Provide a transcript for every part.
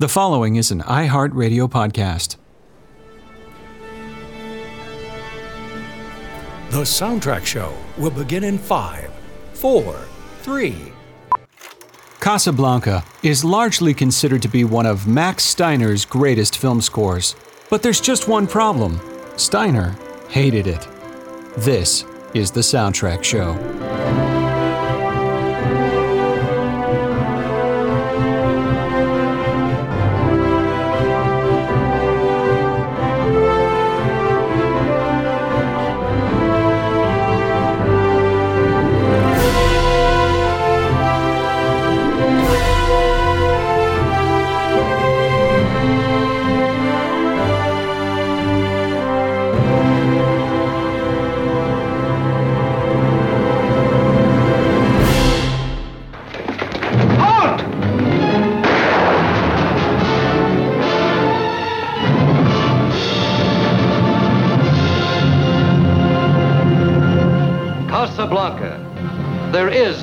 The following is an iHeartRadio podcast. The Soundtrack Show will begin in five, four, three. Casablanca is largely considered to be one of Max Steiner's greatest film scores. But there's just one problem Steiner hated it. This is the Soundtrack Show.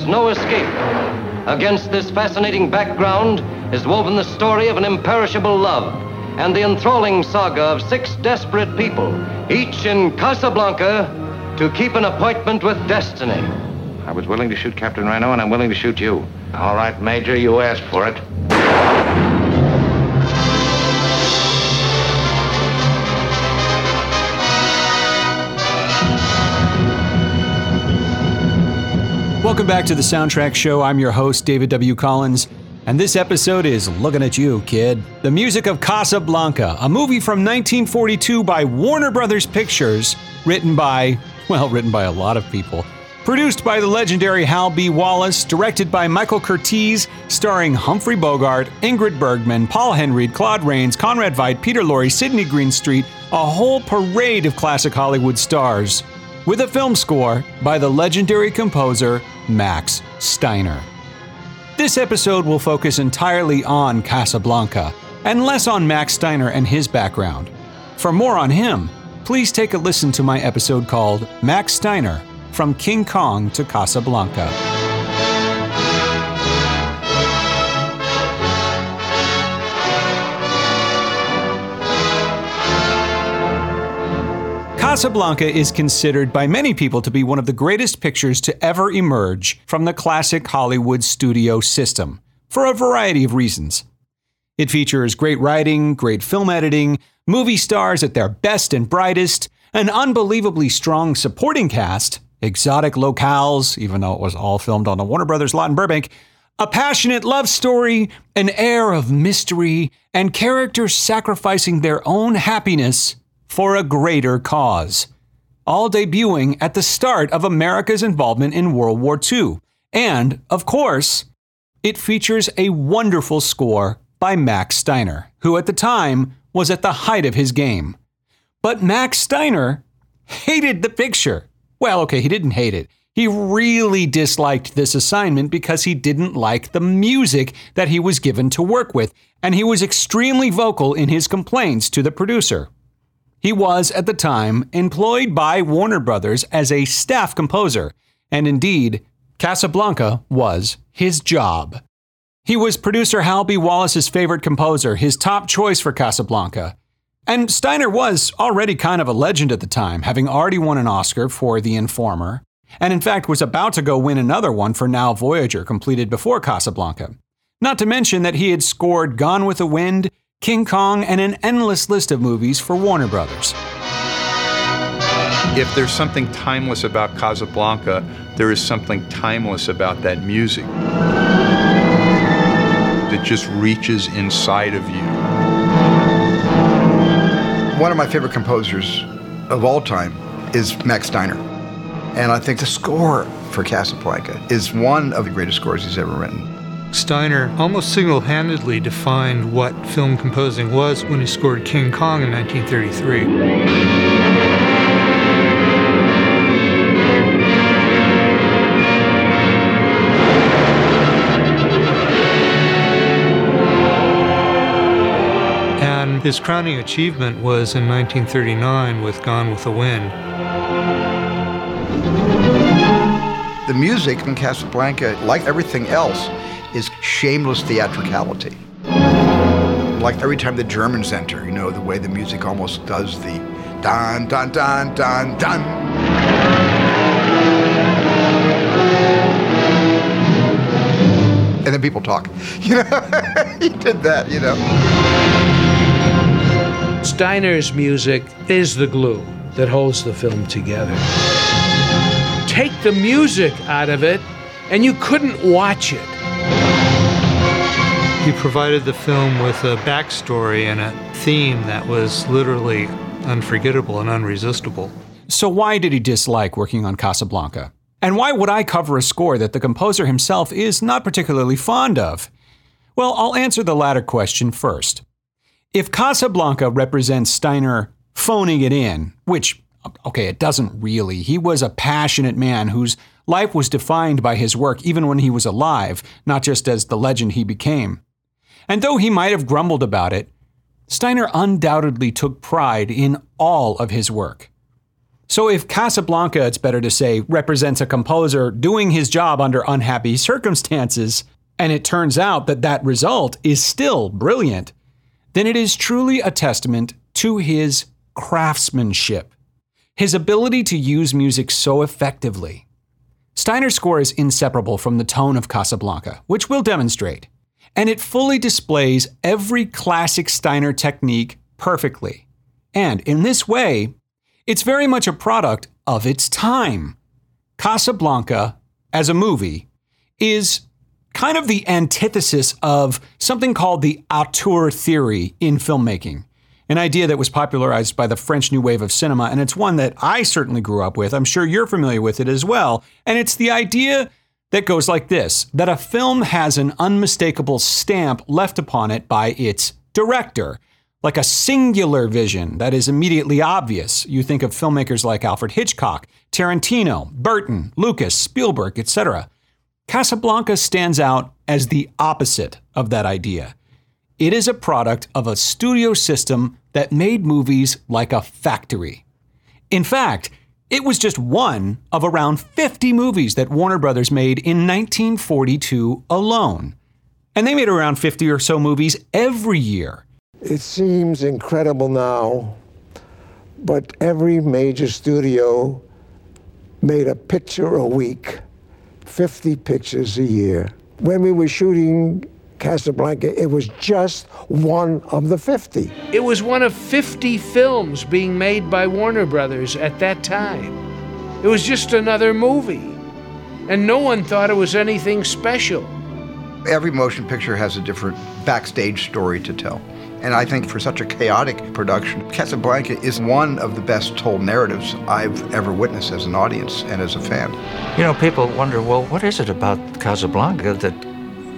No escape. Against this fascinating background is woven the story of an imperishable love and the enthralling saga of six desperate people, each in Casablanca to keep an appointment with destiny. I was willing to shoot Captain Renault, and I'm willing to shoot you. All right, Major, you asked for it. Welcome back to the Soundtrack Show. I'm your host, David W. Collins, and this episode is Looking at You, Kid. The music of Casablanca, a movie from 1942 by Warner Brothers Pictures, written by, well, written by a lot of people. Produced by the legendary Hal B. Wallis, directed by Michael Curtiz, starring Humphrey Bogart, Ingrid Bergman, Paul Henreid, Claude Rains, Conrad Veidt, Peter Lorre, Sidney Greenstreet, a whole parade of classic Hollywood stars with a film score by the legendary composer Max Steiner. This episode will focus entirely on Casablanca and less on Max Steiner and his background. For more on him, please take a listen to my episode called Max Steiner From King Kong to Casablanca. Casablanca is considered by many people to be one of the greatest pictures to ever emerge from the classic Hollywood studio system, for a variety of reasons. It features great writing, great film editing, movie stars at their best and brightest, an unbelievably strong supporting cast, exotic locales, even though it was all filmed on the Warner Brothers lot in Burbank, a passionate love story, an air of mystery, and characters sacrificing their own happiness for a greater cause. All debuting at the start of America's involvement in World War II. And, of course, it features a wonderful score by Max Steiner, who at the time was at the height of his game. But Max Steiner hated the picture. Well, okay, he didn't hate it. He really disliked this assignment because he didn't like the music that he was given to work with, and he was extremely vocal in his complaints to the producer. He was, at the time, employed by Warner Brothers as a staff composer, and indeed, Casablanca was his job. He was producer Hal B. Wallis's favorite composer, his top choice for Casablanca. And Steiner was already kind of a legend at the time, having already won an Oscar for The Informer, and in fact was about to go win another one for Now Voyager, completed before Casablanca. Not to mention that he had scored Gone with the Wind, King Kong, and an endless list of movies for Warner Brothers. If there's something timeless about Casablanca, there is something timeless about that music. It just reaches inside of you. One of my favorite composers of all time is Max Steiner. And I think the score for Casablanca is one of the greatest scores he's ever written. Steiner almost single handedly defined what film composing was when he scored King Kong in 1933. And his crowning achievement was in 1939 with Gone with the Wind. The music in Casablanca, like everything else, is shameless theatricality. Like every time the Germans enter, you know, the way the music almost does the dun dun dun dun dun. And then people talk. You know, he did that, you know. Steiner's music is the glue that holds the film together. Take the music out of it, and you couldn't watch it. He provided the film with a backstory and a theme that was literally unforgettable and unresistible. So, why did he dislike working on Casablanca? And why would I cover a score that the composer himself is not particularly fond of? Well, I'll answer the latter question first. If Casablanca represents Steiner phoning it in, which, okay, it doesn't really, he was a passionate man whose life was defined by his work even when he was alive, not just as the legend he became. And though he might have grumbled about it, Steiner undoubtedly took pride in all of his work. So if Casablanca, it's better to say, represents a composer doing his job under unhappy circumstances, and it turns out that that result is still brilliant, then it is truly a testament to his craftsmanship, his ability to use music so effectively. Steiner's score is inseparable from the tone of Casablanca, which we'll demonstrate, and it fully displays every classic Steiner technique perfectly. And in this way, it's very much a product of its time. Casablanca, as a movie, is kind of the antithesis of something called the auteur theory in filmmaking, an idea that was popularized by the French New Wave of cinema, and it's one that I certainly grew up with. I'm sure you're familiar with it as well. And it's the idea that goes like this that a film has an unmistakable stamp left upon it by its director like a singular vision that is immediately obvious. You think of filmmakers like Alfred Hitchcock, Tarantino, Burton, Lucas, Spielberg, etc. Casablanca stands out as the opposite of that idea. It is a product of a studio system that made movies like a factory. In fact, it was just one of around 50 movies that Warner Brothers made in 1942 alone. And they made around 50 or so movies every year. It seems incredible now, but every major studio made a picture a week, 50 pictures a year. When we were shooting Casablanca, it was just one of the 50. It was one of 50 films being made by Warner Brothers at that time. It was just another movie. And no one thought it was anything special. Every motion picture has a different backstage story to tell. And I think for such a chaotic production, Casablanca is one of the best told narratives I've ever witnessed as an audience and as a fan. You know, people wonder, well, what is it about Casablanca that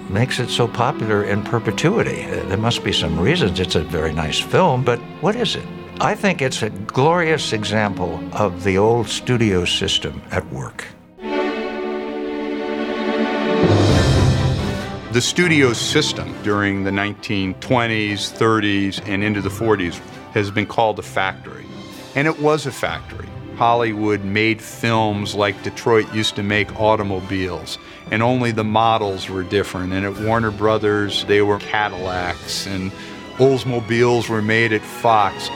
makes it so popular in perpetuity? Uh, there must be some reasons. It's a very nice film, but what is it? I think it's a glorious example of the old studio system at work. The studio system during the 1920s, 30s, and into the 40s has been called a factory. And it was a factory. Hollywood made films like Detroit used to make automobiles, and only the models were different. And at Warner Brothers, they were Cadillacs, and Oldsmobiles were made at Fox.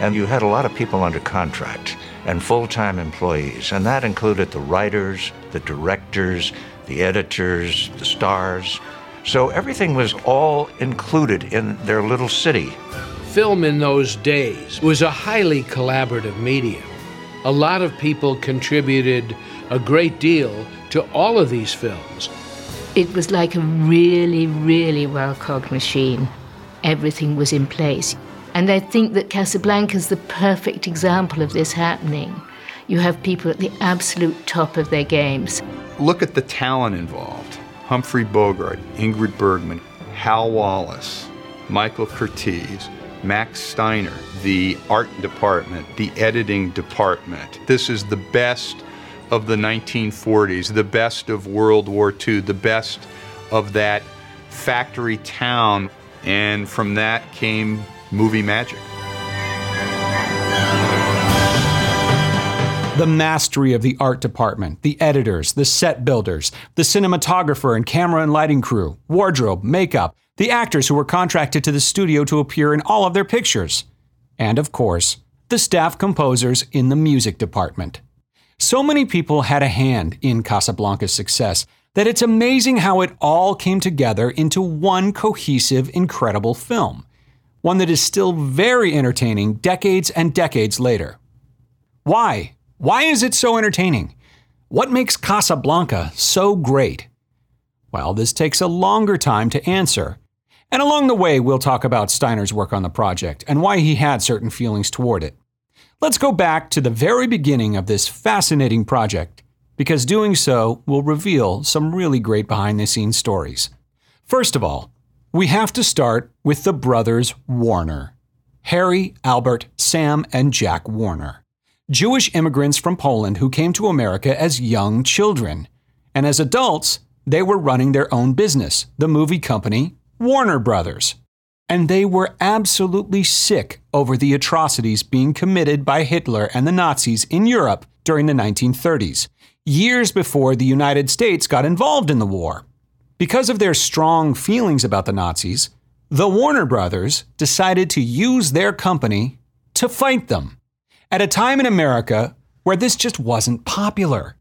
And you had a lot of people under contract and full time employees, and that included the writers, the directors, the editors, the stars. So everything was all included in their little city. Film in those days was a highly collaborative medium. A lot of people contributed a great deal to all of these films. It was like a really, really well cogged machine. Everything was in place. And I think that Casablanca is the perfect example of this happening. You have people at the absolute top of their games look at the talent involved Humphrey Bogart, Ingrid Bergman, Hal Wallis, Michael Curtiz, Max Steiner, the art department, the editing department. This is the best of the 1940s, the best of World War II, the best of that factory town. And from that came movie magic. The mastery of the art department, the editors, the set builders, the cinematographer and camera and lighting crew, wardrobe, makeup, the actors who were contracted to the studio to appear in all of their pictures, and of course, the staff composers in the music department. So many people had a hand in Casablanca's success that it's amazing how it all came together into one cohesive, incredible film. One that is still very entertaining decades and decades later. Why? Why is it so entertaining? What makes Casablanca so great? Well, this takes a longer time to answer. And along the way, we'll talk about Steiner's work on the project and why he had certain feelings toward it. Let's go back to the very beginning of this fascinating project, because doing so will reveal some really great behind the scenes stories. First of all, we have to start with the brothers Warner Harry, Albert, Sam, and Jack Warner. Jewish immigrants from Poland who came to America as young children. And as adults, they were running their own business, the movie company Warner Brothers and they were absolutely sick over the atrocities being committed by Hitler and the Nazis in Europe during the 1930s, years before the United States got involved in the war. Because of their strong feelings about the Nazis, the Warner Brothers decided to use their company to fight them at a time in America where this just wasn't popular.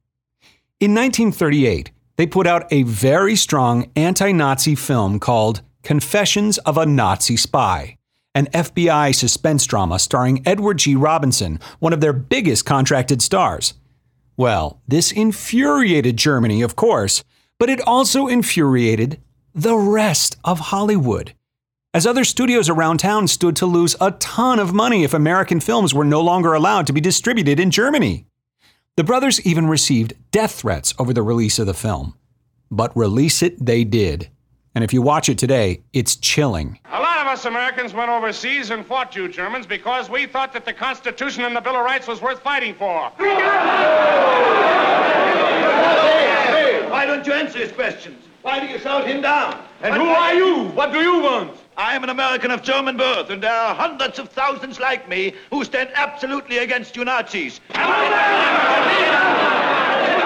In 1938, they put out a very strong anti Nazi film called Confessions of a Nazi Spy, an FBI suspense drama starring Edward G. Robinson, one of their biggest contracted stars. Well, this infuriated Germany, of course, but it also infuriated the rest of Hollywood. As other studios around town stood to lose a ton of money if American films were no longer allowed to be distributed in Germany. The brothers even received death threats over the release of the film. But release it they did. And if you watch it today, it's chilling. A lot of us Americans went overseas and fought you Germans because we thought that the Constitution and the Bill of Rights was worth fighting for. Why don't you answer his questions? Why do you shout him down? And who are you? What do you want? I am an American of German birth, and there are hundreds of thousands like me who stand absolutely against you Nazis.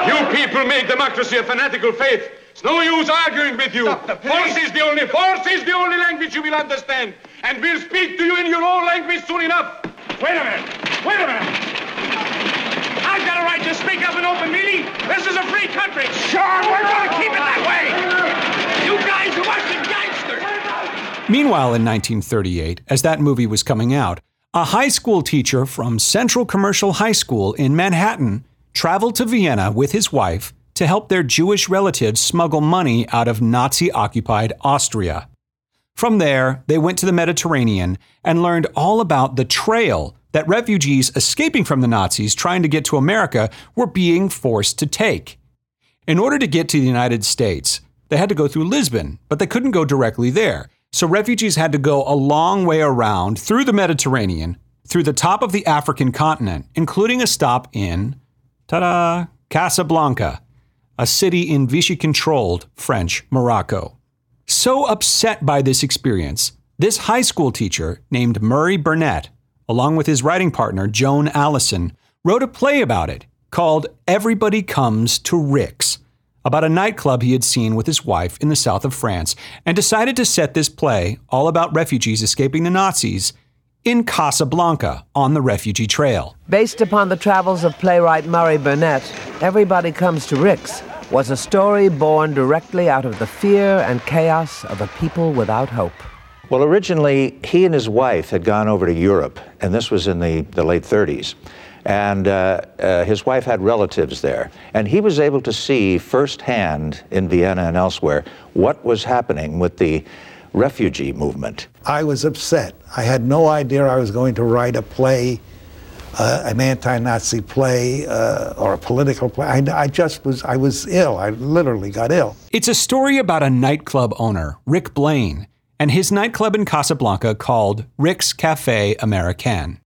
You people make democracy a fanatical faith. It's no use arguing with you. Force is the only force is the only language you will understand. And we'll speak to you in your own language soon enough. Wait a minute. Wait a minute. I've got a right to speak up in open meeting. This is a free country. Sure, we're going to keep it that way. You guys are Russian gangsters. Meanwhile, in 1938, as that movie was coming out, a high school teacher from Central Commercial High School in Manhattan traveled to Vienna with his wife to help their Jewish relatives smuggle money out of Nazi occupied Austria. From there, they went to the Mediterranean and learned all about the trail that refugees escaping from the Nazis trying to get to America were being forced to take. In order to get to the United States, they had to go through Lisbon, but they couldn't go directly there. So refugees had to go a long way around through the Mediterranean, through the top of the African continent, including a stop in, ta da, Casablanca, a city in Vichy controlled French Morocco. So upset by this experience, this high school teacher named Murray Burnett, along with his writing partner Joan Alison, wrote a play about it called Everybody Comes to Rick's, about a nightclub he had seen with his wife in the south of France, and decided to set this play, all about refugees escaping the Nazis, in Casablanca on the refugee trail. Based upon the travels of playwright Murray Burnett, Everybody Comes to Rick's was a story born directly out of the fear and chaos of a people without hope. Well, originally, he and his wife had gone over to Europe, and this was in the, the late 30s. And uh, uh, his wife had relatives there. And he was able to see firsthand in Vienna and elsewhere what was happening with the refugee movement. I was upset. I had no idea I was going to write a play, uh, an anti-Nazi play, uh, or a political play. I, I, just was, I was ill. I literally got ill. It's a story about a nightclub owner, Rick Blaine, and his nightclub in Casablanca called Rick's Cafe Americain.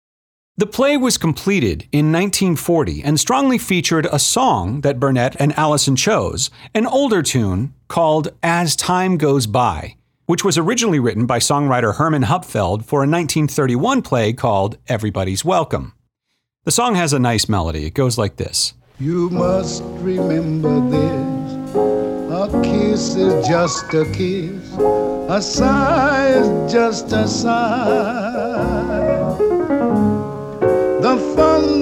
The play was completed in 1940 and strongly featured a song that Burnett and Alison chose, an older tune called As Time Goes By, which was originally written by songwriter Herman Hupfeld for a 1931 play called Everybody's Welcome. The song has a nice melody. It goes like this You must remember this. A kiss is just a kiss. A sigh is just a sigh.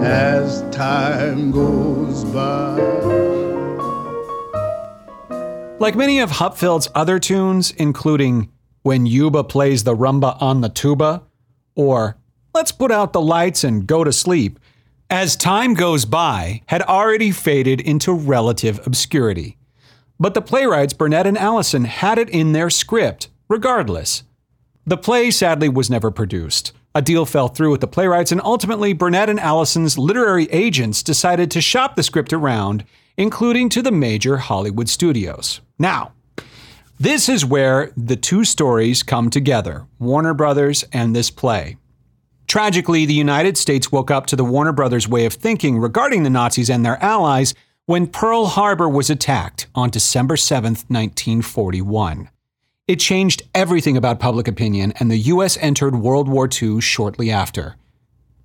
as time goes by. Like many of Hupfeld's other tunes, including When Yuba Plays the Rumba on the Tuba, or Let's Put Out the Lights and Go to Sleep, as time goes by, had already faded into relative obscurity. But the playwrights Burnett and Alison had it in their script, regardless. The play sadly was never produced. A deal fell through with the playwrights, and ultimately, Burnett and Alison's literary agents decided to shop the script around, including to the major Hollywood studios. Now, this is where the two stories come together Warner Brothers and this play. Tragically, the United States woke up to the Warner Brothers way of thinking regarding the Nazis and their allies when Pearl Harbor was attacked on December 7, 1941. It changed everything about public opinion, and the U.S. entered World War II shortly after.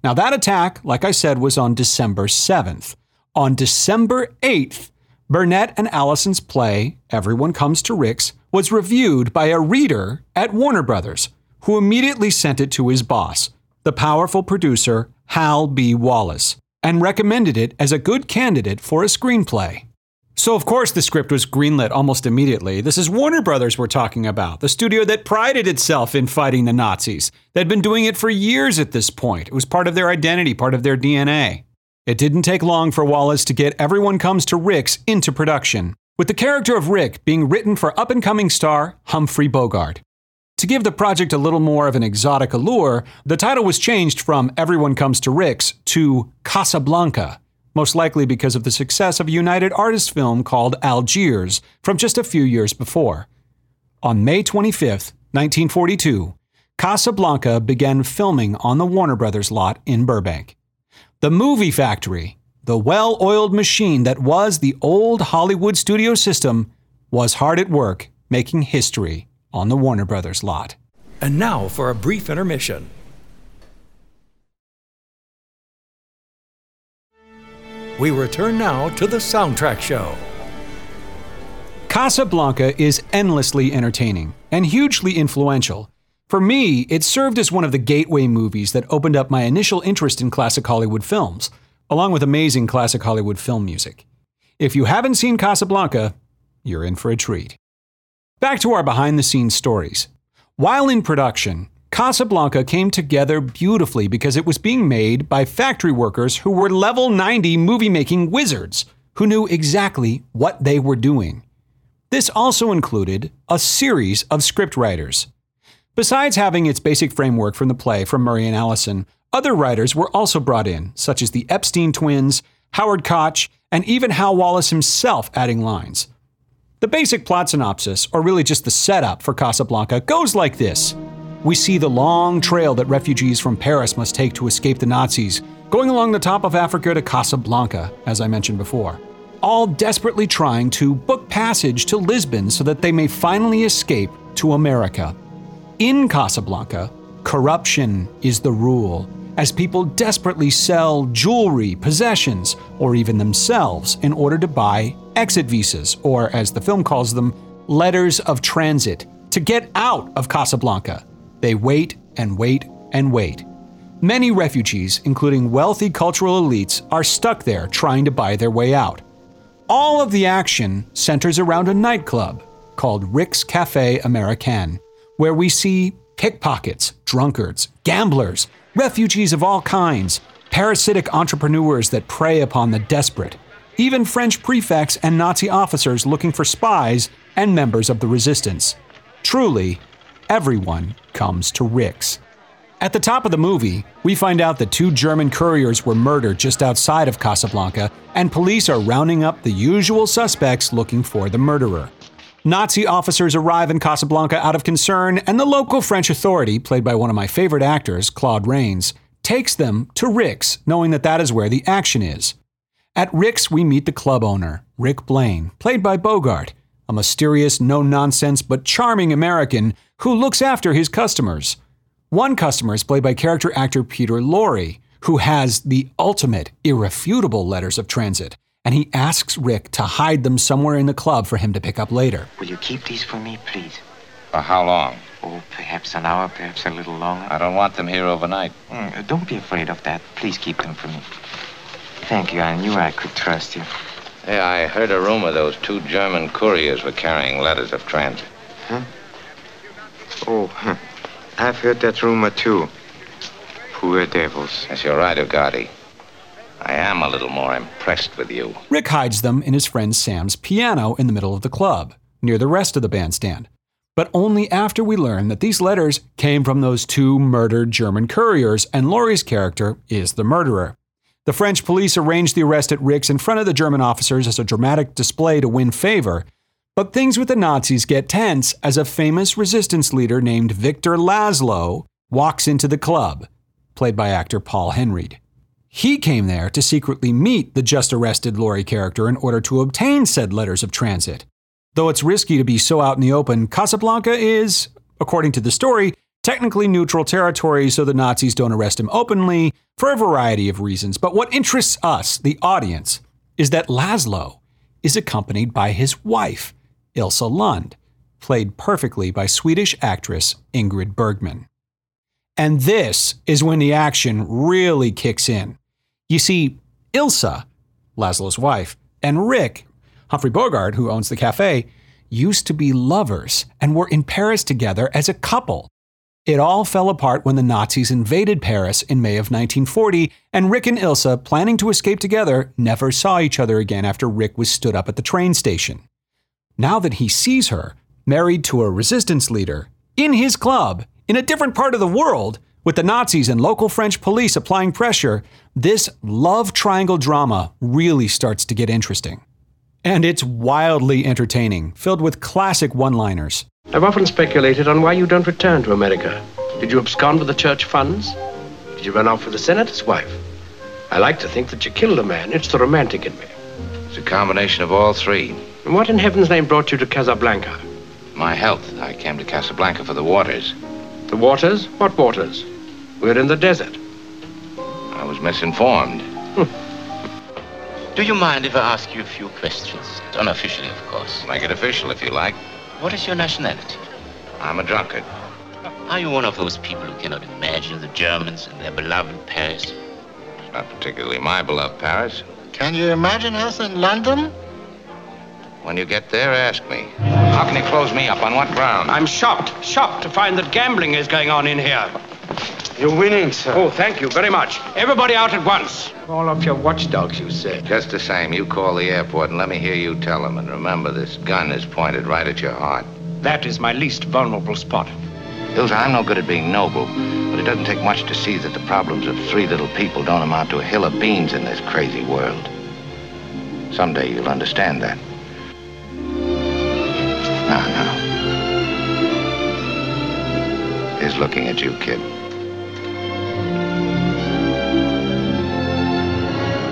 Now, that attack, like I said, was on December 7th. On December 8th, Burnett and Alison's play, Everyone Comes to Rick's, was reviewed by a reader at Warner Brothers, who immediately sent it to his boss, the powerful producer Hal B. Wallis, and recommended it as a good candidate for a screenplay. So, of course, the script was greenlit almost immediately. This is Warner Brothers we're talking about, the studio that prided itself in fighting the Nazis. They'd been doing it for years at this point. It was part of their identity, part of their DNA. It didn't take long for Wallis to get Everyone Comes to Rick's into production, with the character of Rick being written for up and coming star Humphrey Bogart. To give the project a little more of an exotic allure, the title was changed from Everyone Comes to Rick's to Casablanca, most likely because of the success of a United Artists film called Algiers from just a few years before. On May 25, 1942, Casablanca began filming on the Warner Brothers lot in Burbank. The movie factory, the well oiled machine that was the old Hollywood studio system, was hard at work making history on the Warner Brothers lot. And now for a brief intermission. We return now to the soundtrack show. Casablanca is endlessly entertaining and hugely influential. For me, it served as one of the gateway movies that opened up my initial interest in classic Hollywood films, along with amazing classic Hollywood film music. If you haven't seen Casablanca, you're in for a treat. Back to our behind the scenes stories. While in production, Casablanca came together beautifully because it was being made by factory workers who were level 90 movie making wizards who knew exactly what they were doing. This also included a series of scriptwriters. Besides having its basic framework from the play from Murray and Alison, other writers were also brought in, such as the Epstein twins, Howard Koch, and even Hal Wallis himself adding lines. The basic plot synopsis, or really just the setup for Casablanca, goes like this. We see the long trail that refugees from Paris must take to escape the Nazis, going along the top of Africa to Casablanca, as I mentioned before. All desperately trying to book passage to Lisbon so that they may finally escape to America. In Casablanca, corruption is the rule, as people desperately sell jewelry, possessions, or even themselves in order to buy exit visas, or as the film calls them, letters of transit, to get out of Casablanca. They wait and wait and wait. Many refugees, including wealthy cultural elites, are stuck there trying to buy their way out. All of the action centers around a nightclub called Rick's Cafe Americain, where we see pickpockets, drunkards, gamblers, refugees of all kinds, parasitic entrepreneurs that prey upon the desperate, even French prefects and Nazi officers looking for spies and members of the resistance. Truly, everyone comes to Rick's. At the top of the movie, we find out that two German couriers were murdered just outside of Casablanca, and police are rounding up the usual suspects looking for the murderer. Nazi officers arrive in Casablanca out of concern, and the local French authority, played by one of my favorite actors, Claude Rains, takes them to Rick's, knowing that that is where the action is. At Rick's, we meet the club owner, Rick Blaine, played by Bogart, a mysterious, no nonsense, but charming American who looks after his customers. One customer is played by character actor Peter Lorre, who has the ultimate, irrefutable letters of transit and he asks Rick to hide them somewhere in the club for him to pick up later. Will you keep these for me, please? For how long? Oh, perhaps an hour, perhaps a little longer. I don't want them here overnight. Mm, don't be afraid of that. Please keep them for me. Thank you. I knew I could trust you. Hey, I heard a rumor those two German couriers were carrying letters of transit. Huh? Oh, huh. I've heard that rumor too. Poor devils. Yes, you're right, Ugarte. I am a little more impressed with you. Rick hides them in his friend Sam's piano in the middle of the club, near the rest of the bandstand. But only after we learn that these letters came from those two murdered German couriers, and Lorre's character is the murderer. The French police arrange the arrest at Rick's in front of the German officers as a dramatic display to win favor. But things with the Nazis get tense as a famous resistance leader named Victor Laszlo walks into the club, played by actor Paul Henreid. He came there to secretly meet the just arrested Lorre character in order to obtain said letters of transit. Though it's risky to be so out in the open, Casablanca is, according to the story, technically neutral territory so the Nazis don't arrest him openly for a variety of reasons. But what interests us, the audience, is that Laszlo is accompanied by his wife, Ilsa Lund, played perfectly by Swedish actress Ingrid Bergman. And this is when the action really kicks in. You see, Ilsa, Laszlo's wife, and Rick, Humphrey Bogart, who owns the cafe, used to be lovers and were in Paris together as a couple. It all fell apart when the Nazis invaded Paris in May of 1940, and Rick and Ilsa, planning to escape together, never saw each other again after Rick was stood up at the train station. Now that he sees her, married to a resistance leader, in his club, in a different part of the world, with the Nazis and local French police applying pressure, this love triangle drama really starts to get interesting. And it's wildly entertaining, filled with classic one liners. I've often speculated on why you don't return to America. Did you abscond with the church funds? Did you run off with the senator's wife? I like to think that you killed a man. It's the romantic in me. It's a combination of all three. And what in heaven's name brought you to Casablanca? My health. I came to Casablanca for the waters. The waters? What waters? We're in the desert. I was misinformed. Hmm. Do you mind if I ask you a few questions? Unofficially, of course. Make it official if you like. What is your nationality? I'm a drunkard. Are you one of those people who cannot imagine the Germans and their beloved Paris? It's not particularly my beloved Paris. Can you imagine us in London? When you get there, ask me. How can you close me up? On what ground? I'm shocked, shocked to find that gambling is going on in here. You're winning, sir. Oh, thank you very much. Everybody out at once. Call off your watchdogs, you said. Just the same, you call the airport and let me hear you tell them. And remember, this gun is pointed right at your heart. That is my least vulnerable spot. Ilsa, I'm no good at being noble, but it doesn't take much to see that the problems of three little people don't amount to a hill of beans in this crazy world. Someday you'll understand that. Now, now. He's looking at you, kid.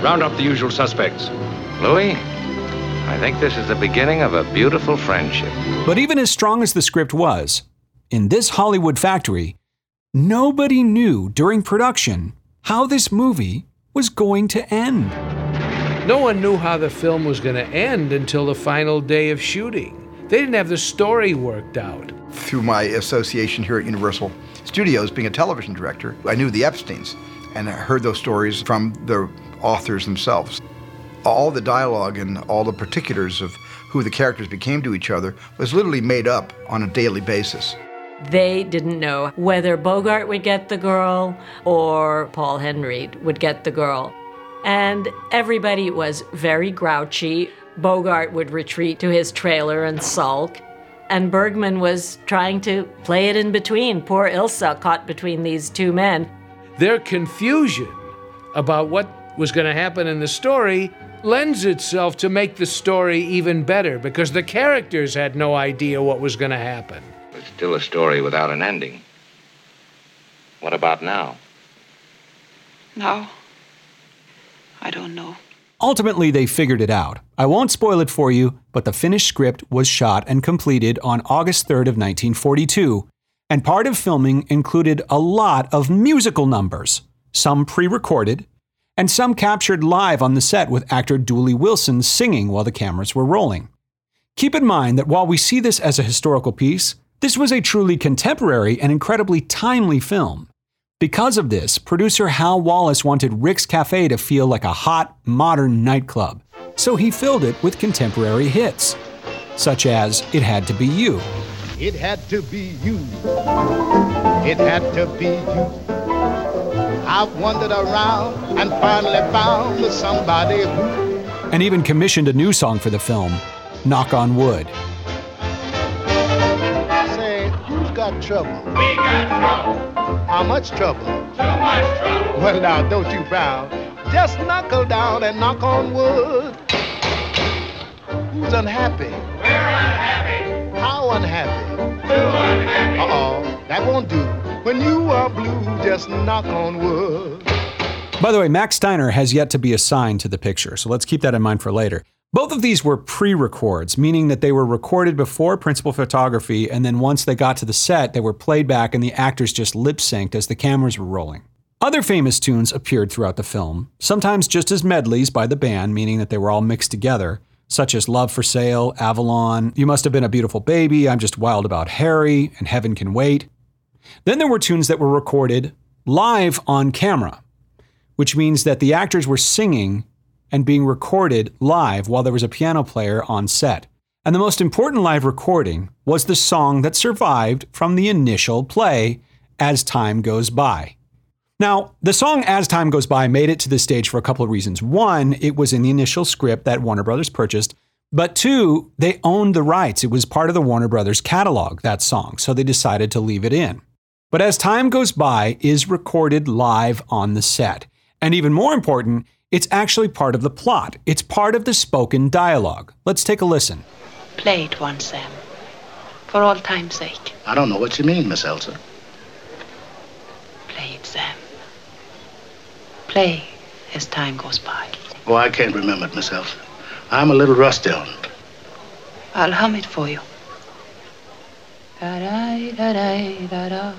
Round up the usual suspects. Louis, I think this is the beginning of a beautiful friendship. But even as strong as the script was, in this Hollywood factory, nobody knew during production how this movie was going to end. No one knew how the film was going to end until the final day of shooting. They didn't have the story worked out. Through my association here at Universal Studios, being a television director, I knew the Epsteins and I heard those stories from the authors themselves. All the dialogue and all the particulars of who the characters became to each other was literally made up on a daily basis. They didn't know whether Bogart would get the girl or Paul Henreid would get the girl. And everybody was very grouchy. Bogart would retreat to his trailer and sulk. and Bergman was trying to play it in between. Poor Ilsa caught between these two men. Their confusion about what was going to happen in the story lends itself to make the story even better because the characters had no idea what was going to happen. It's still a story without an ending. What about now? Now, I don't know. Ultimately, they figured it out. I won't spoil it for you, but the finished script was shot and completed on August 3rd of 1942, and part of filming included a lot of musical numbers, some pre-recorded, and some captured live on the set with actor Dooley Wilson singing while the cameras were rolling. Keep in mind that while we see this as a historical piece, this was a truly contemporary and incredibly timely film. Because of this, producer Hal Wallis wanted Rick's Cafe to feel like a hot, modern nightclub, so he filled it with contemporary hits, such as It Had to Be You. It had to be you. It had to be you. I've wandered around and finally found somebody who. And even commissioned a new song for the film, Knock on Wood. Got trouble? We got trouble. How much trouble? Too much trouble. Well, now, don't you frown. Just knuckle down and knock on wood. Who's unhappy? We're unhappy. How unhappy? Too unhappy. Uh-oh, that won't do. When you are blue, just knock on wood. By the way, Max Steiner has yet to be assigned to the picture, so let's keep that in mind for later. Both of these were pre records, meaning that they were recorded before principal photography, and then once they got to the set, they were played back and the actors just lip synced as the cameras were rolling. Other famous tunes appeared throughout the film, sometimes just as medleys by the band, meaning that they were all mixed together, such as Love for Sale, Avalon, You Must Have Been a Beautiful Baby, I'm Just Wild About Harry, and Heaven Can Wait. Then there were tunes that were recorded live on camera, which means that the actors were singing and being recorded live while there was a piano player on set. And the most important live recording was the song that survived from the initial play, As Time Goes By. Now, the song As Time Goes By made it to the stage for a couple of reasons. One, it was in the initial script that Warner Brothers purchased. But two, they owned the rights. It was part of the Warner Brothers catalog, that song, so they decided to leave it in. But As Time Goes By is recorded live on the set. And even more important, it's actually part of the plot. It's part of the spoken dialogue. Let's take a listen. Play it once, Sam. For all time's sake. I don't know what you mean, Miss Ilsa. Play it, Sam. Play as time goes by. Oh, I can't remember it, Miss Ilsa. I'm a little rusty on it. I'll hum it for you. Da-da, da-da,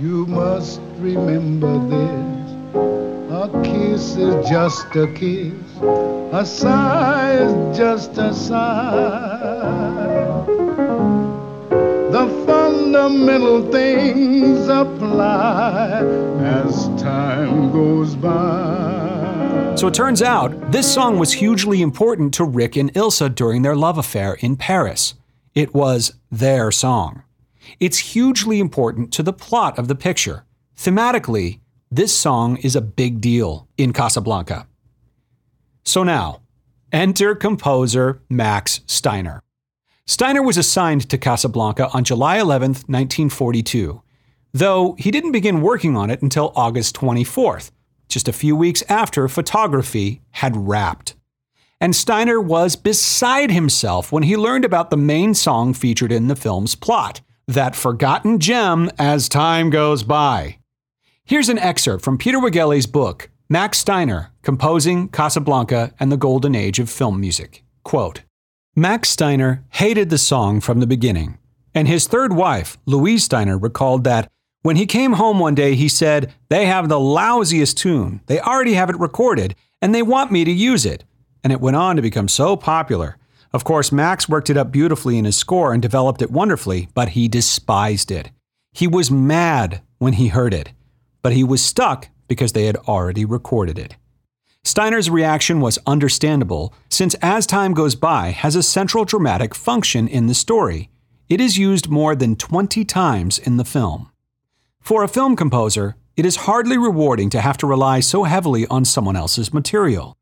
You must remember this. A kiss is just a kiss. A sigh is just a sigh. The fundamental things apply as time goes by. So it turns out this song was hugely important to Rick and Ilsa during their love affair in Paris. It was their song. It's hugely important to the plot of the picture. Thematically, this song is a big deal in Casablanca. So now, enter composer Max Steiner. Steiner was assigned to Casablanca on July 11, 1942, though he didn't begin working on it until August 24th, just a few weeks after photography had wrapped. And Steiner was beside himself when he learned about the main song featured in the film's plot, that forgotten gem as time goes by. Here's an excerpt from Peter Wegele's book, Max Steiner, Composing Casablanca and the Golden Age of Film Music. Quote, Max Steiner hated the song from the beginning, and his third wife, Louise Steiner, recalled that when he came home one day, he said, They have the lousiest tune. They already have it recorded, and they want me to use it. And it went on to become so popular. Of course, Max worked it up beautifully in his score and developed it wonderfully, but he despised it. He was mad when he heard it, but he was stuck because they had already recorded it. Steiner's reaction was understandable, since As Time Goes By has a central dramatic function in the story. it is used more than 20 times in the film. For a film composer, it is hardly rewarding to have to rely so heavily on someone else's material.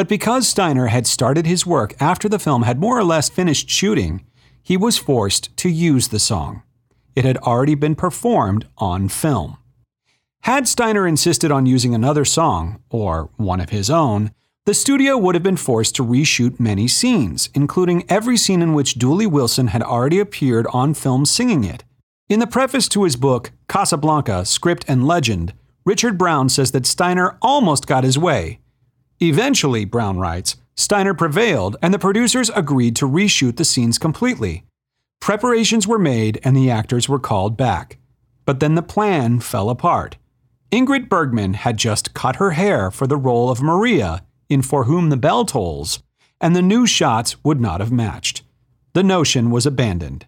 But because Steiner had started his work after the film had more or less finished shooting, he was forced to use the song. It had already been performed on film. Had Steiner insisted on using another song, or one of his own, the studio would have been forced to reshoot many scenes, including every scene in which Dooley Wilson had already appeared on film singing it. In the preface to his book, Casablanca Script and Legend, Richard Brown says that Steiner almost got his way. Eventually, Brown writes, Steiner prevailed and the producers agreed to reshoot the scenes completely. Preparations were made and the actors were called back. But then the plan fell apart. Ingrid Bergman had just cut her hair for the role of Maria in For Whom the Bell Tolls, and the new shots would not have matched. The notion was abandoned.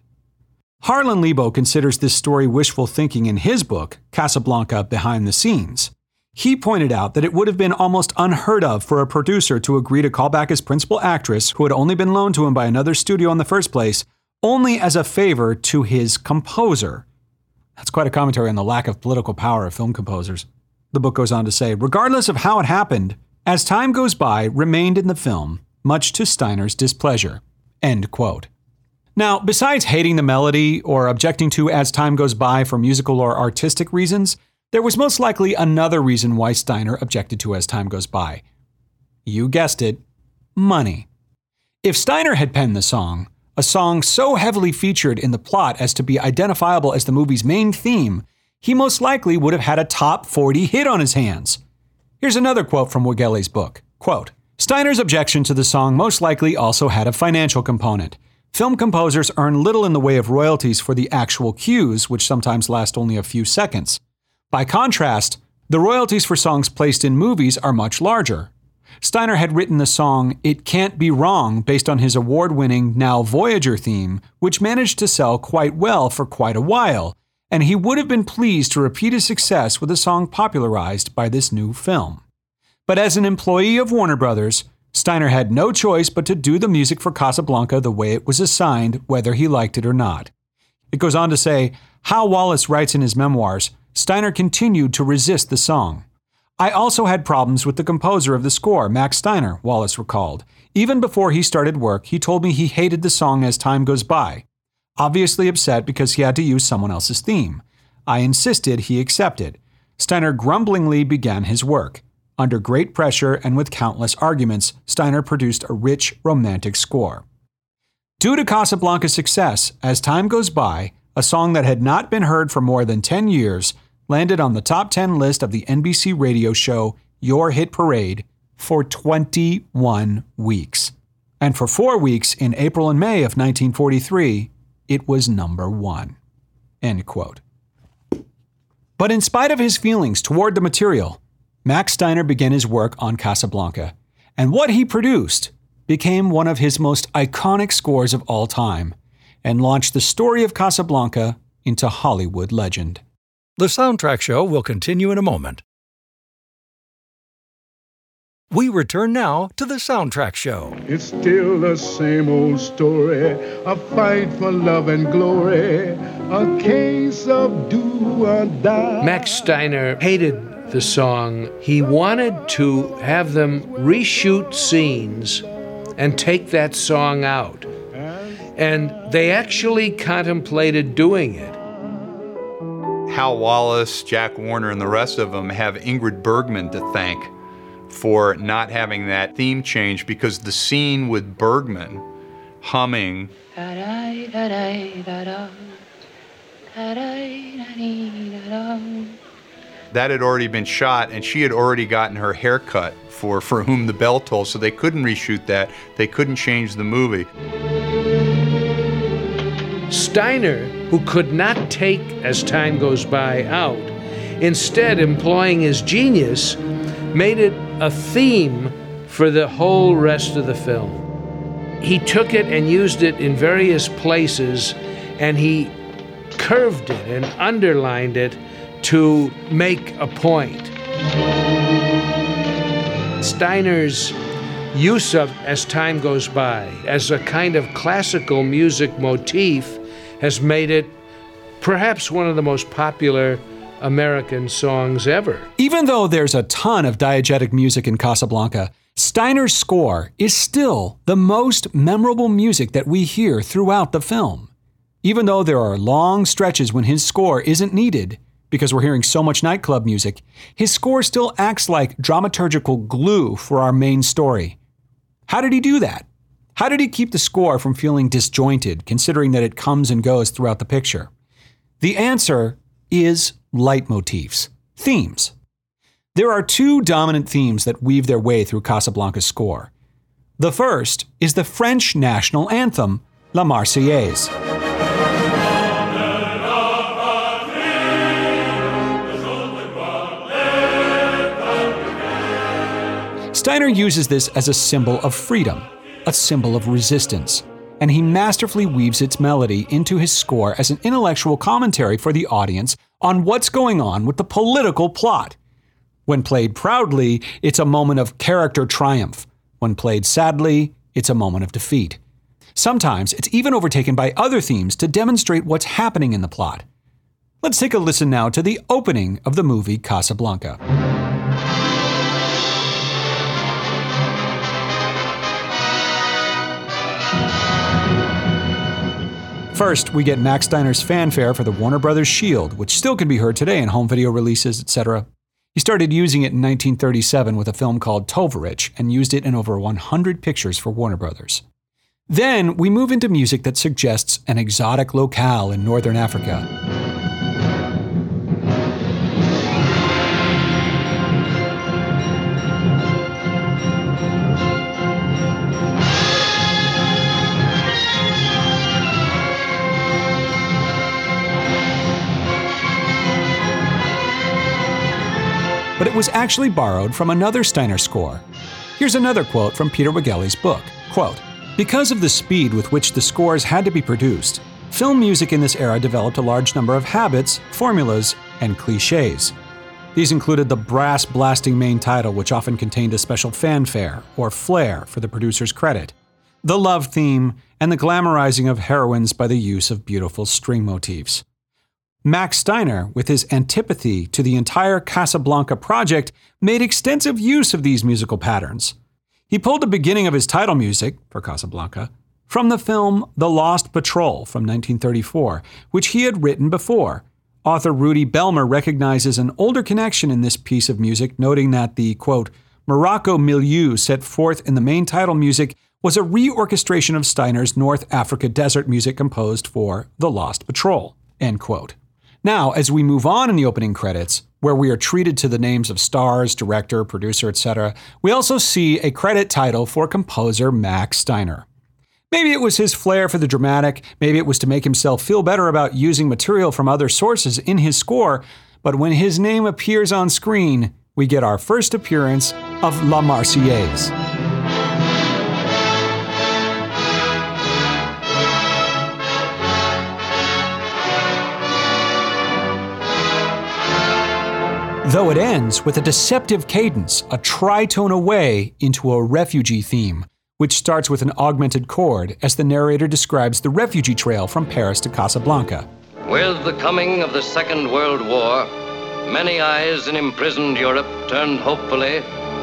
Harlan Lebo considers this story wishful thinking in his book, Casablanca Behind the Scenes. He pointed out that it would have been almost unheard of for a producer to agree to call back his principal actress, who had only been loaned to him by another studio in the first place, only as a favor to his composer. That's quite a commentary on the lack of political power of film composers. The book goes on to say, regardless of how it happened, as time goes by, remained in the film, much to Steiner's displeasure. End quote. Now, besides hating the melody or objecting to As Time Goes By for musical or artistic reasons, there was most likely another reason why Steiner objected to As Time Goes By. You guessed it money. If Steiner had penned the song, a song so heavily featured in the plot as to be identifiable as the movie's main theme, he most likely would have had a top 40 hit on his hands. Here's another quote from Wegele's book. Quote, Steiner's objection to the song most likely also had a financial component. Film composers earn little in the way of royalties for the actual cues, which sometimes last only a few seconds. By contrast, the royalties for songs placed in movies are much larger. Steiner had written the song It Can't Be Wrong based on his award winning Now Voyager theme, which managed to sell quite well for quite a while, and he would have been pleased to repeat his success with a song popularized by this new film. But as an employee of Warner Brothers, Steiner had no choice but to do the music for Casablanca the way it was assigned, whether he liked it or not. It goes on to say Hal Wallis writes in his memoirs Steiner continued to resist the song. I also had problems with the composer of the score, Max Steiner, Wallis recalled. Even before he started work, he told me he hated the song as time goes by, obviously upset because he had to use someone else's theme. I insisted he accepted. Steiner grumblingly began his work. Under great pressure and with countless arguments, Steiner produced a rich, romantic score. Due to Casablanca's success, as time goes by, a song that had not been heard for more than 10 years landed on the top 10 list of the NBC radio show Your Hit Parade for 21 weeks. And for four weeks in April and May of 1943, it was number one. End quote. But in spite of his feelings toward the material, Max Steiner began his work on Casablanca, and what he produced became one of his most iconic scores of all time and launched the story of Casablanca into Hollywood legend. The soundtrack show will continue in a moment. We return now to the soundtrack show. It's still the same old story a fight for love and glory, a case of do or die. Max Steiner hated the song. He wanted to have them reshoot scenes and take that song out. And they actually contemplated doing it. Hal Wallis, Jack Warner, and the rest of them have Ingrid Bergman to thank for not having that theme change because the scene with Bergman humming that had already been shot and she had already gotten her hair cut for For Whom the Bell Tolls, so they couldn't reshoot that. They couldn't change the movie. Steiner, who could not take As Time Goes By out, instead employing his genius, made it a theme for the whole rest of the film. He took it and used it in various places, and he curved it and underlined it to make a point. Steiner's use of As Time Goes By as a kind of classical music motif has made it perhaps one of the most popular American songs ever. Even though there's a ton of diegetic music in Casablanca, Steiner's score is still the most memorable music that we hear throughout the film. Even though there are long stretches when his score isn't needed, because we're hearing so much nightclub music, his score still acts like dramaturgical glue for our main story. How did he do that? How did he keep the score from feeling disjointed, considering that it comes and goes throughout the picture? The answer is leitmotifs, themes. There are two dominant themes that weave their way through Casablanca's score. The first is the French national anthem, La Marseillaise. Steiner uses this as a symbol of freedom, a symbol of resistance, and he masterfully weaves its melody into his score as an intellectual commentary for the audience on what's going on with the political plot. When played proudly, it's a moment of character triumph. When played sadly, it's a moment of defeat. Sometimes it's even overtaken by other themes to demonstrate what's happening in the plot. Let's take a listen now to the opening of the movie Casablanca. First, we get Max Steiner's fanfare for the Warner Brothers Shield, which still can be heard today in home video releases, etc. He started using it in 1937 with a film called Tovarich and used it in over 100 pictures for Warner Brothers. Then we move into music that suggests an exotic locale in northern Africa. Was actually borrowed from another Steiner score. Here's another quote from Peter Wegele's book. Quote, because of the speed with which the scores had to be produced, film music in this era developed a large number of habits, formulas, and cliches. These included the brass blasting main title, which often contained a special fanfare or flair for the producer's credit, the love theme, and the glamorizing of heroines by the use of beautiful string motifs. Max Steiner, with his antipathy to the entire Casablanca project, made extensive use of these musical patterns. He pulled the beginning of his title music, for Casablanca, from the film The Lost Patrol from 1934, which he had written before. Author Rudy Behlmer recognizes an older connection in this piece of music, noting that the, quote, Morocco milieu set forth in the main title music was a reorchestration of Steiner's North Africa desert music composed for The Lost Patrol, end quote. Now, as we move on in the opening credits, where we are treated to the names of stars, director, producer, etc., we also see a credit title for composer Max Steiner. Maybe it was his flair for the dramatic, maybe it was to make himself feel better about using material from other sources in his score, but when his name appears on screen, we get our first appearance of La Marseillaise. Though it ends with a deceptive cadence, a tritone away into a refugee theme, which starts with an augmented chord as the narrator describes the refugee trail from Paris to Casablanca. With the coming of the Second World War, many eyes in imprisoned Europe turned hopefully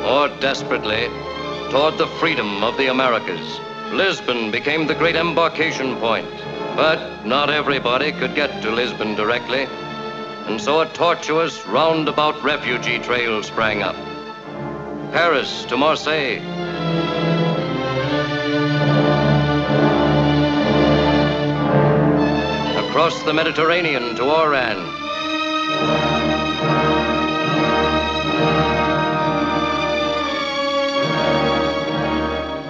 or desperately toward the freedom of the Americas. Lisbon became the great embarkation point, but not everybody could get to Lisbon directly and so a tortuous, roundabout refugee trail sprang up. Paris to Marseille. Across the Mediterranean to Oran.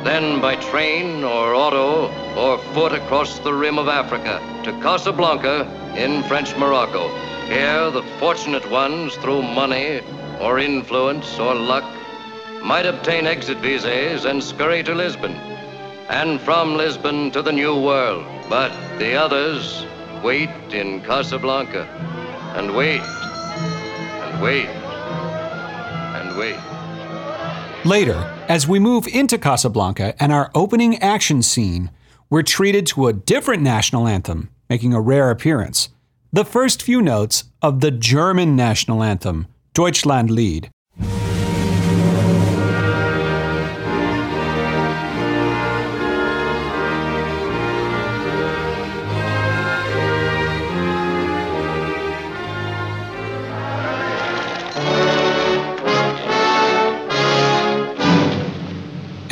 Then by train or auto or foot across the rim of Africa to Casablanca in French Morocco. Here, the fortunate ones, through money or influence or luck, might obtain exit visas and scurry to Lisbon, and from Lisbon to the New World. But the others wait in Casablanca, and wait, and wait, and wait. Later, as we move into Casablanca and our opening action scene, we're treated to a different national anthem making a rare appearance, the first few notes of the German national anthem, Deutschlandlied. and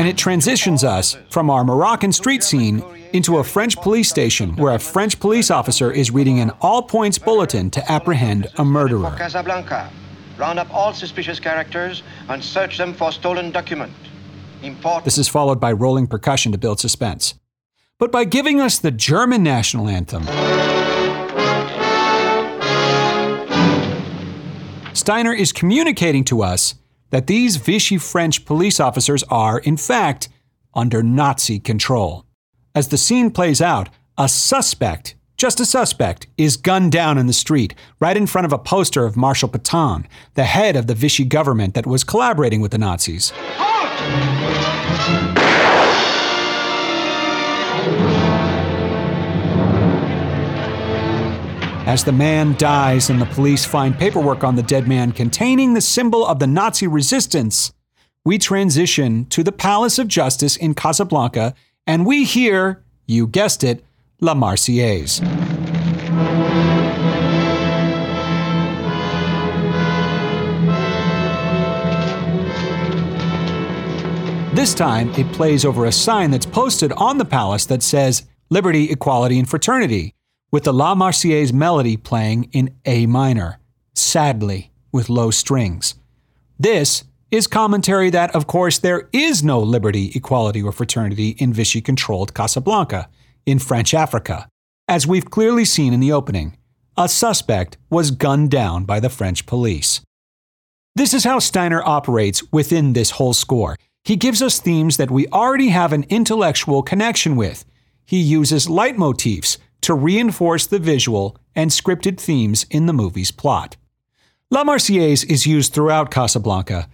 it transitions us from our Moroccan street scene into a French police station where a French police officer is reading an all points bulletin to apprehend a murderer. Casablanca. Round up all suspicious characters and search them for stolen document. Important. This is followed by rolling percussion to build suspense. But by giving us the German national anthem, Steiner is communicating to us that these Vichy French police officers are, in fact, under Nazi control. As the scene plays out, a suspect, just a suspect, is gunned down in the street, right in front of a poster of Marshal Pétain, the head of the Vichy government that was collaborating with the Nazis. As the man dies and the police find paperwork on the dead man containing the symbol of the Nazi resistance, we transition to the Palace of Justice in Casablanca and we hear, you guessed it, La Marseillaise. This time, it plays over a sign that's posted on the palace that says Liberty, Equality, and Fraternity with the La Marseillaise melody playing in A minor, sadly, with low strings. This is commentary that, of course, there is no liberty, equality, or fraternity in Vichy controlled Casablanca, in French Africa. As we've clearly seen in the opening, a suspect was gunned down by the French police. This is how Steiner operates within this whole score. He gives us themes that we already have an intellectual connection with. He uses leitmotifs to reinforce the visual and scripted themes in the movie's plot. La Marseillaise is used throughout Casablanca,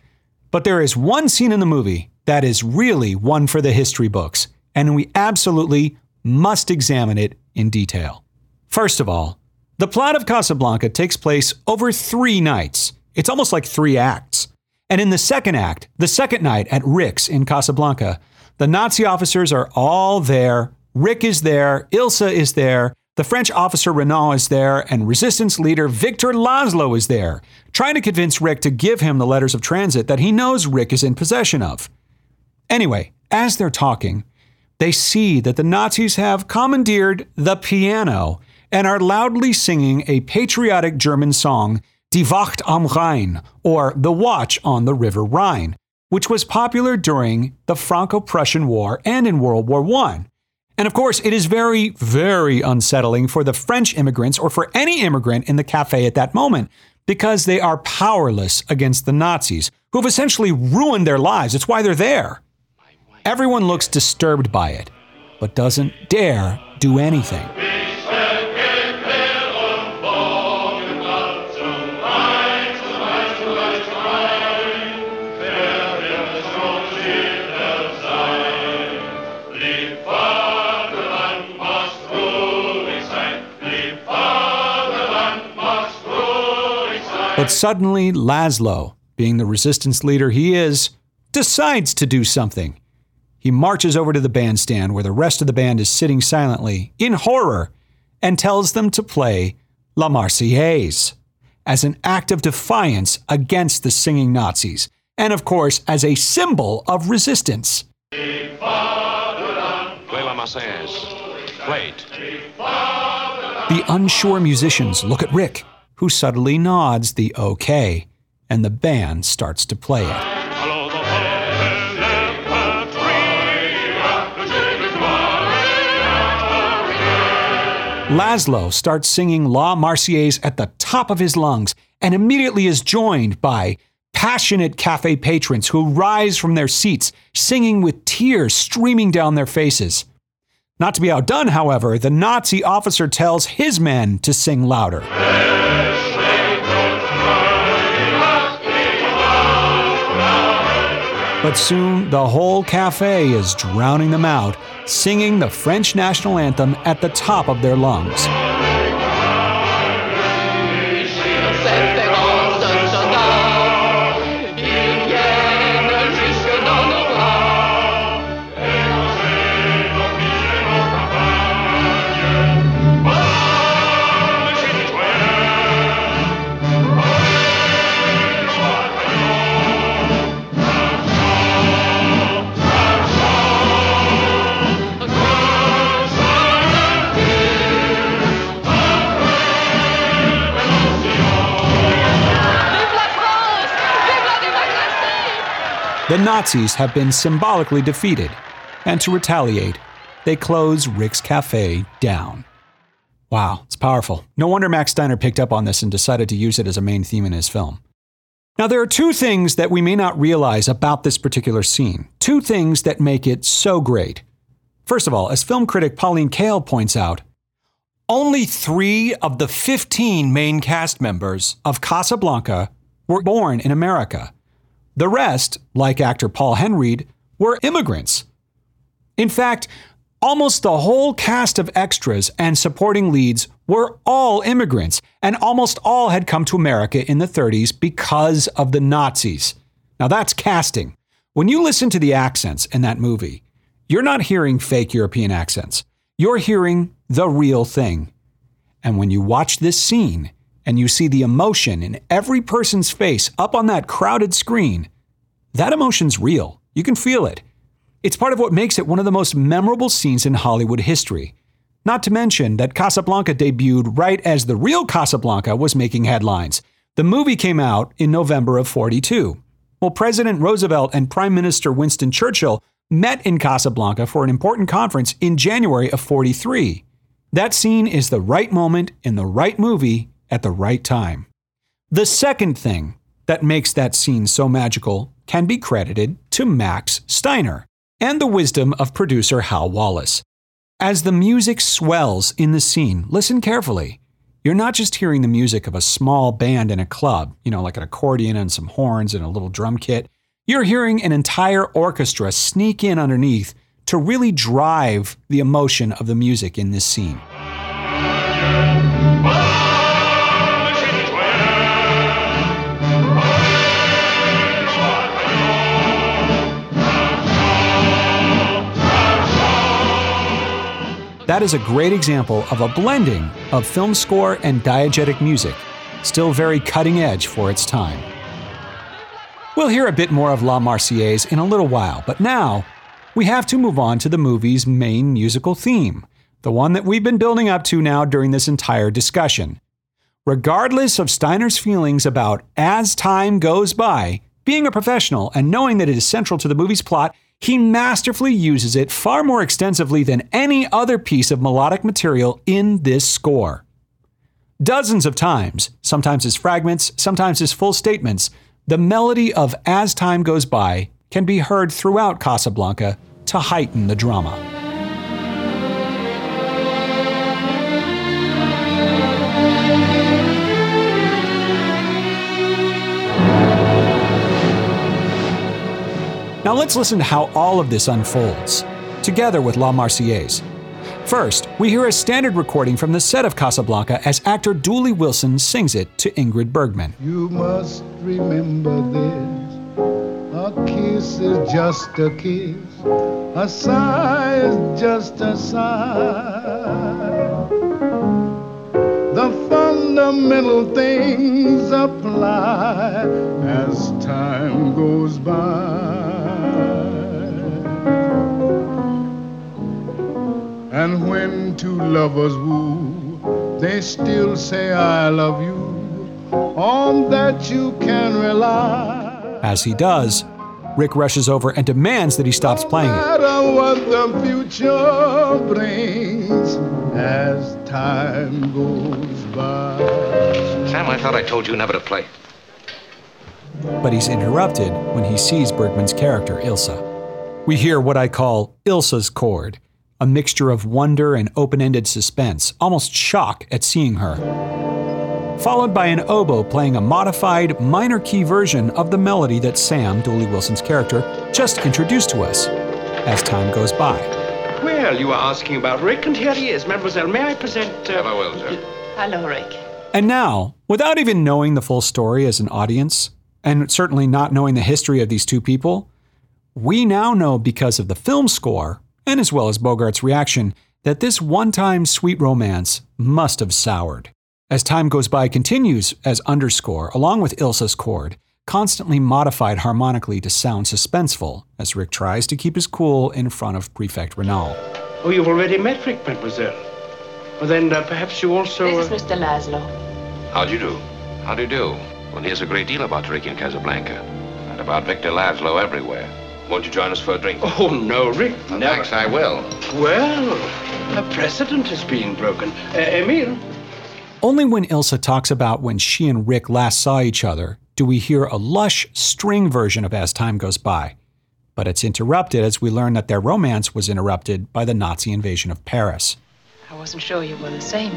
but there is one scene in the movie that is really one for the history books, and we absolutely must examine it in detail. First of all, the plot of Casablanca takes place over three nights. It's almost like three acts. And in the second act, the second night at Rick's in Casablanca, the Nazi officers are all there Rick is there, Ilsa is there, the French officer Renault is there, and resistance leader Victor Laszlo is there, trying to convince Rick to give him the letters of transit that he knows Rick is in possession of. Anyway, as they're talking, they see that the Nazis have commandeered the piano and are loudly singing a patriotic German song, Die Wacht am Rhein, or The Watch on the River Rhine, which was popular during the Franco Prussian War and in World War I. And of course, it is very, very unsettling for the French immigrants or for any immigrant in the cafe at that moment because they are powerless against the Nazis, who have essentially ruined their lives. It's why they're there. Everyone looks disturbed by it, but doesn't dare do anything. But suddenly, Laszlo, being the resistance leader he is, decides to do something. He marches over to the bandstand where the rest of the band is sitting silently, in horror, and tells them to play La Marseillaise as an act of defiance against the singing Nazis, and of course, as a symbol of resistance. Play La Marseillaise. Play it. The unsure musicians look at Rick who subtly nods the okay, and the band starts to play it. Laszlo starts singing La Marseillaise at the top of his lungs and immediately is joined by passionate cafe patrons who rise from their seats, singing with tears streaming down their faces. Not to be outdone, however, the Nazi officer tells his men to sing louder. But soon the whole cafe is drowning them out, singing the French national anthem at the top of their lungs. The Nazis have been symbolically defeated, and to retaliate, they close Rick's Cafe down. Wow, it's powerful. No wonder Max Steiner picked up on this and decided to use it as a main theme in his film. Now, there are two things that we may not realize about this particular scene, two things that make it so great. First of all, as film critic Pauline Kael points out, only three of the 15 main cast members of Casablanca were born in America. The rest, like actor Paul Henreid, were immigrants. In fact, almost the whole cast of extras and supporting leads were all immigrants, and almost all had come to America in the 30s because of the Nazis. Now that's casting. When you listen to the accents in that movie, you're not hearing fake European accents. You're hearing the real thing. And when you watch this scene, and you see the emotion in every person's face up on that crowded screen, that emotion's real. You can feel it. It's part of what makes it one of the most memorable scenes in Hollywood history. Not to mention that Casablanca debuted right as the real Casablanca was making headlines. The movie came out in November of 42. Well, President Roosevelt and Prime Minister Winston Churchill met in Casablanca for an important conference in January of 43. That scene is the right moment in the right movie at the right time. The second thing that makes that scene so magical can be credited to Max Steiner and the wisdom of producer Hal Wallis. As the music swells in the scene, listen carefully. You're not just hearing the music of a small band in a club, you know, like an accordion and some horns and a little drum kit. You're hearing an entire orchestra sneak in underneath to really drive the emotion of the music in this scene. That is a great example of a blending of film score and diegetic music, still very cutting edge for its time. We'll hear a bit more of La Marseillaise in a little while, but now we have to move on to the movie's main musical theme, the one that we've been building up to now during this entire discussion. Regardless of Steiner's feelings about As Time Goes By, being a professional and knowing that it is central to the movie's plot, he masterfully uses it far more extensively than any other piece of melodic material in this score. Dozens of times, sometimes as fragments, sometimes as full statements, the melody of As Time Goes By can be heard throughout Casablanca to heighten the drama. Now let's listen to how all of this unfolds, together with La Marseillaise. First, we hear a standard recording from the set of Casablanca as actor Dooley Wilson sings it to Ingrid Bergman. You must remember this. A kiss is just a kiss. A sigh is just a sigh. The fundamental things apply as time goes by. And when two lovers woo, they still say, I love you. On that you can rely. As he does, Rick rushes over and demands that he stops playing No it. matter what the future brings, as time goes by. Sam, I thought I told you never to play. But he's interrupted when he sees Bergman's character, Ilsa. We hear what I call Ilsa's chord, a mixture of wonder and open ended suspense, almost shock at seeing her. followed by an oboe playing a modified minor key version of the melody that Sam, Dooley Wilson's character, just introduced to us as time goes by. Well, you were asking about Rick, and here he is. Mademoiselle, may I present... Uh... Hello, Ilsa. Hello, Rick. And now, without even knowing the full story as an audience, and certainly not knowing the history of these two people, we now know because of the film score, and as well as Bogart's reaction, that this one time sweet romance must have soured. As time goes by continues as underscore, along with Ilsa's chord, constantly modified harmonically to sound suspenseful, as Rick tries to keep his cool in front of Prefect Renault. Oh, you've already met Rick, mademoiselle. Well, then uh, perhaps you also... This is Mr. Laszlo. How do you do? How do you do? One hears a great deal about Rick in Casablanca. And about Victor Laszlo everywhere. Won't you join us for a drink? Oh, no, Rick, Well, never. Thanks, I will. Well, a precedent is being broken. Uh, Emile? Only when Ilsa talks about when she and Rick last saw each other do we hear a lush string version of As Time Goes By. But it's interrupted as we learn that their romance was interrupted by the Nazi invasion of Paris. I wasn't sure you were the same.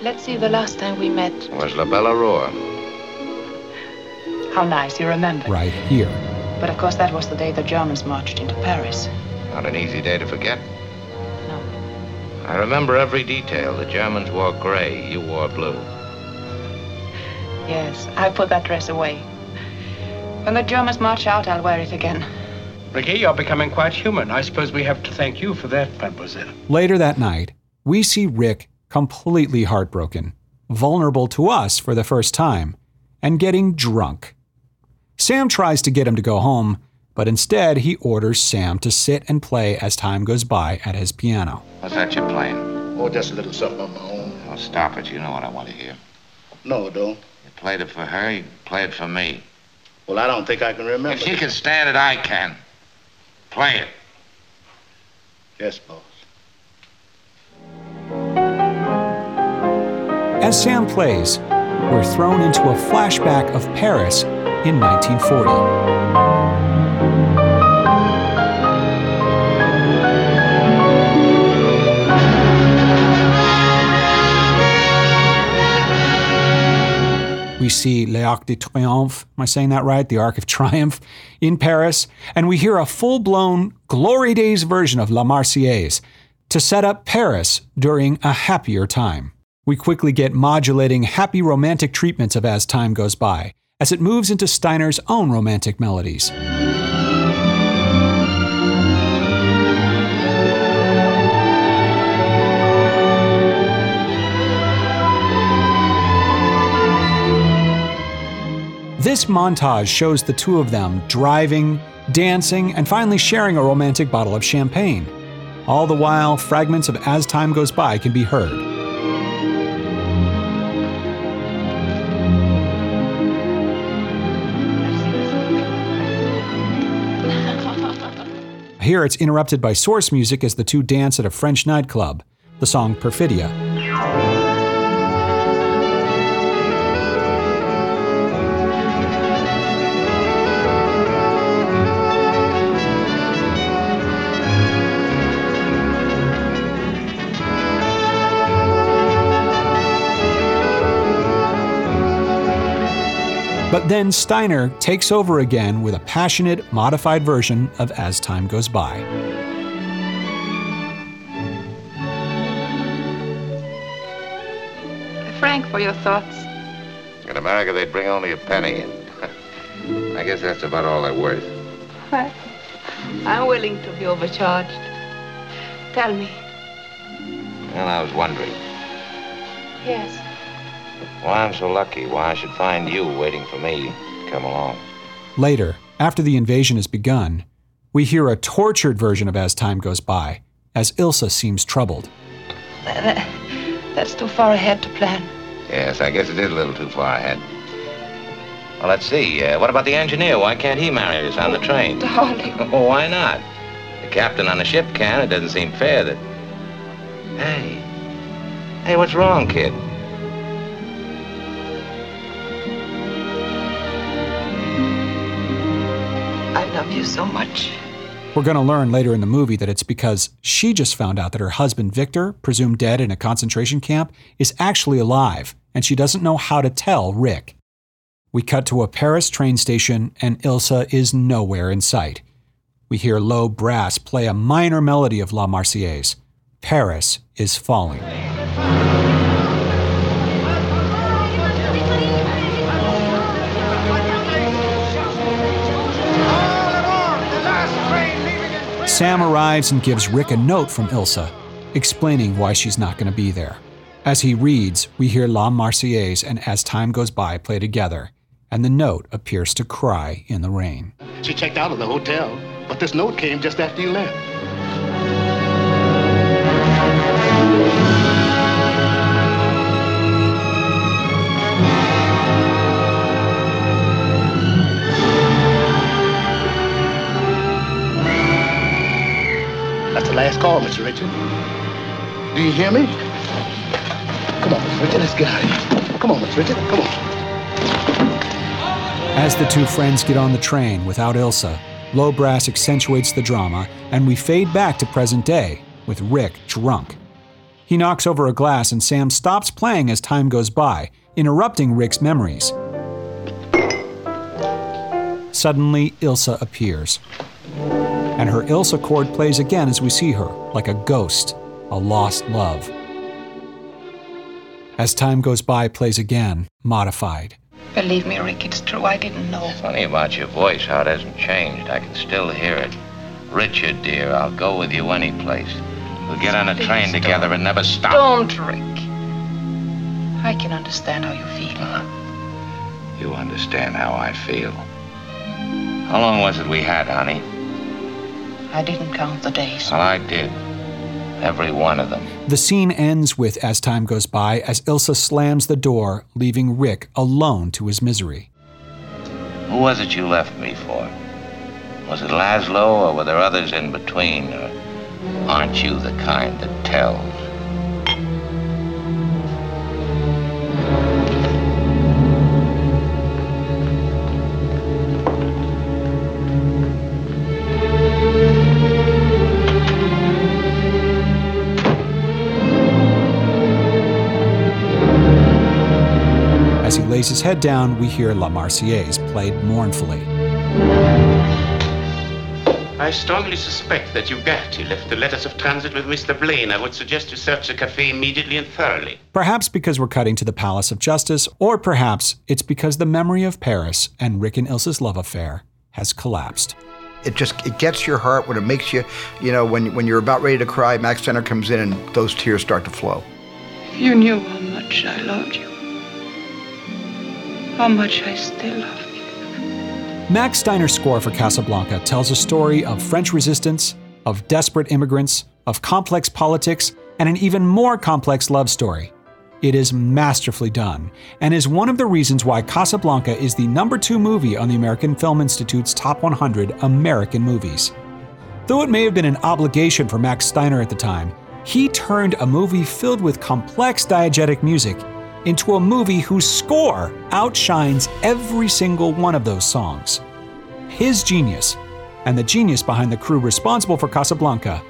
Let's see, the last time we met. Was La Belle Aurore. How nice, you remember. Right here. But of course, that was the day the Germans marched into Paris. Not an easy day to forget. No. I remember every detail. The Germans wore gray, you wore blue. Yes, I put that dress away. When the Germans march out, I'll wear it again. Ricky, you're becoming quite human. I suppose we have to thank you for that, mademoiselle. Later that night, we see Rick completely heartbroken, vulnerable to us for the first time, and getting drunk. Sam tries to get him to go home, but instead he orders Sam to sit and play as time goes by at his piano. What's that you're playing? Oh, just a little something on my own. Oh, stop it. You know what I want to hear. No, I don't. You played it for her, you played it for me. Well, I don't think I can remember. If she can stand it, I can. Play it. Yes, boss. As Sam plays, we're thrown into a flashback of Paris in 1940. We see l'Arc de Triomphe, am I saying that right? The Arc of Triumph in Paris, and we hear a full blown Glory Days version of La Marseillaise to set up Paris during a happier time. We quickly get modulating happy romantic treatments of As Time Goes By, as it moves into Steiner's own romantic melodies. This montage shows the two of them driving, dancing, and finally sharing a romantic bottle of champagne. All the while, fragments of As Time Goes By can be heard. Here it's interrupted by source music as the two dance at a French nightclub, the song Perfidia. Then Steiner takes over again with a passionate, modified version of As Time Goes By. Franc, for your thoughts. In America, they'd bring only a penny, and I guess that's about all they're worth. Well, I'm willing to be overcharged. Tell me. Well, I was wondering Yes. Why I'm so lucky, why I should find you waiting for me to come along. Later, after the invasion has begun, we hear a tortured version of As Time Goes By, as Ilsa seems troubled. That- that- that's too far ahead to plan. Yes, I guess it is a little too far ahead. Well, let's see. Uh, what about the engineer? Why can't he marry us on the train? Darling. Oh, why not? The captain on the ship can. It doesn't seem fair that. Hey. Hey, what's wrong, kid? Love you so much. We're going to learn later in the movie that it's because she just found out that her husband Victor, presumed dead in a concentration camp, is actually alive and she doesn't know how to tell Rick. We cut to a Paris train station, and Ilsa is nowhere in sight. We hear low brass play a minor melody of La Marseillaise. Paris is falling. Sam arrives and gives Rick a note from Ilsa, explaining why she's not going to be there. As he reads, we hear La Marseillaise and As Time Goes By play together, and the note appears to cry in the rain. She checked out of the hotel, but this note came just after you left. The last call, Mr. Richard. Do you hear me? Come on, Mr. Richard, let's get out of here. Come on, Mr. Richard, come on. As the two friends get on the train without Ilsa, low brass accentuates the drama, and we fade back to present day with Rick drunk. He knocks over a glass, and Sam stops playing as time goes by, interrupting Rick's memories. Suddenly, Ilsa appears. And her Ilsa chord plays again as we see her, like a ghost, a lost love. As time goes by, plays again, modified. Believe me, Rick, it's true. I didn't know. Funny about your voice, how it hasn't changed. I can still hear it. Richard, dear, I'll go with you any place. We'll get on a train Please together don't. and never stop. Don't, Rick. I can understand how you feel. Uh-huh. You understand how I feel. How long was it we had, honey? I didn't count the days. Well, I did. Every one of them. The scene ends with As Time Goes By as Ilsa slams the door, leaving Rick alone to his misery. Who was it you left me for? Was it Laszlo, or were there others in between? Or aren't you the kind that tells? Lays his head down, we hear La Marseillaise played mournfully. I strongly suspect that Ugarte left the letters of transit with Mr. Blaine. I would suggest you search the cafe immediately and thoroughly. Perhaps because we're cutting to the Palace of Justice, or perhaps it's because the memory of Paris and Rick and Ilsa's love affair has collapsed. It just it gets your heart when it makes you, you know, when when you're about ready to cry, Max Steiner comes in and those tears start to flow. If you knew how much I loved you, how much I still love you. Max Steiner's score for Casablanca tells a story of French resistance, of desperate immigrants, of complex politics, and an even more complex love story. It is masterfully done, and is one of the reasons why Casablanca is the number two movie on the American Film Institute's top 100 American movies. Though it may have been an obligation for Max Steiner at the time, he turned a movie filled with complex diegetic music into a movie whose score outshines every single one of those songs. His genius, and the genius behind the crew responsible for Casablanca,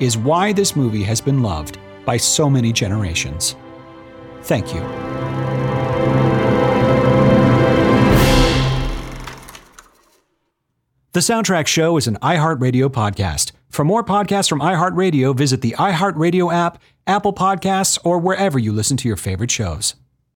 is why this movie has been loved by so many generations. Thank you. The Soundtrack Show is an iHeartRadio podcast. For more podcasts from iHeartRadio, visit the iHeartRadio app, Apple Podcasts, or wherever you listen to your favorite shows.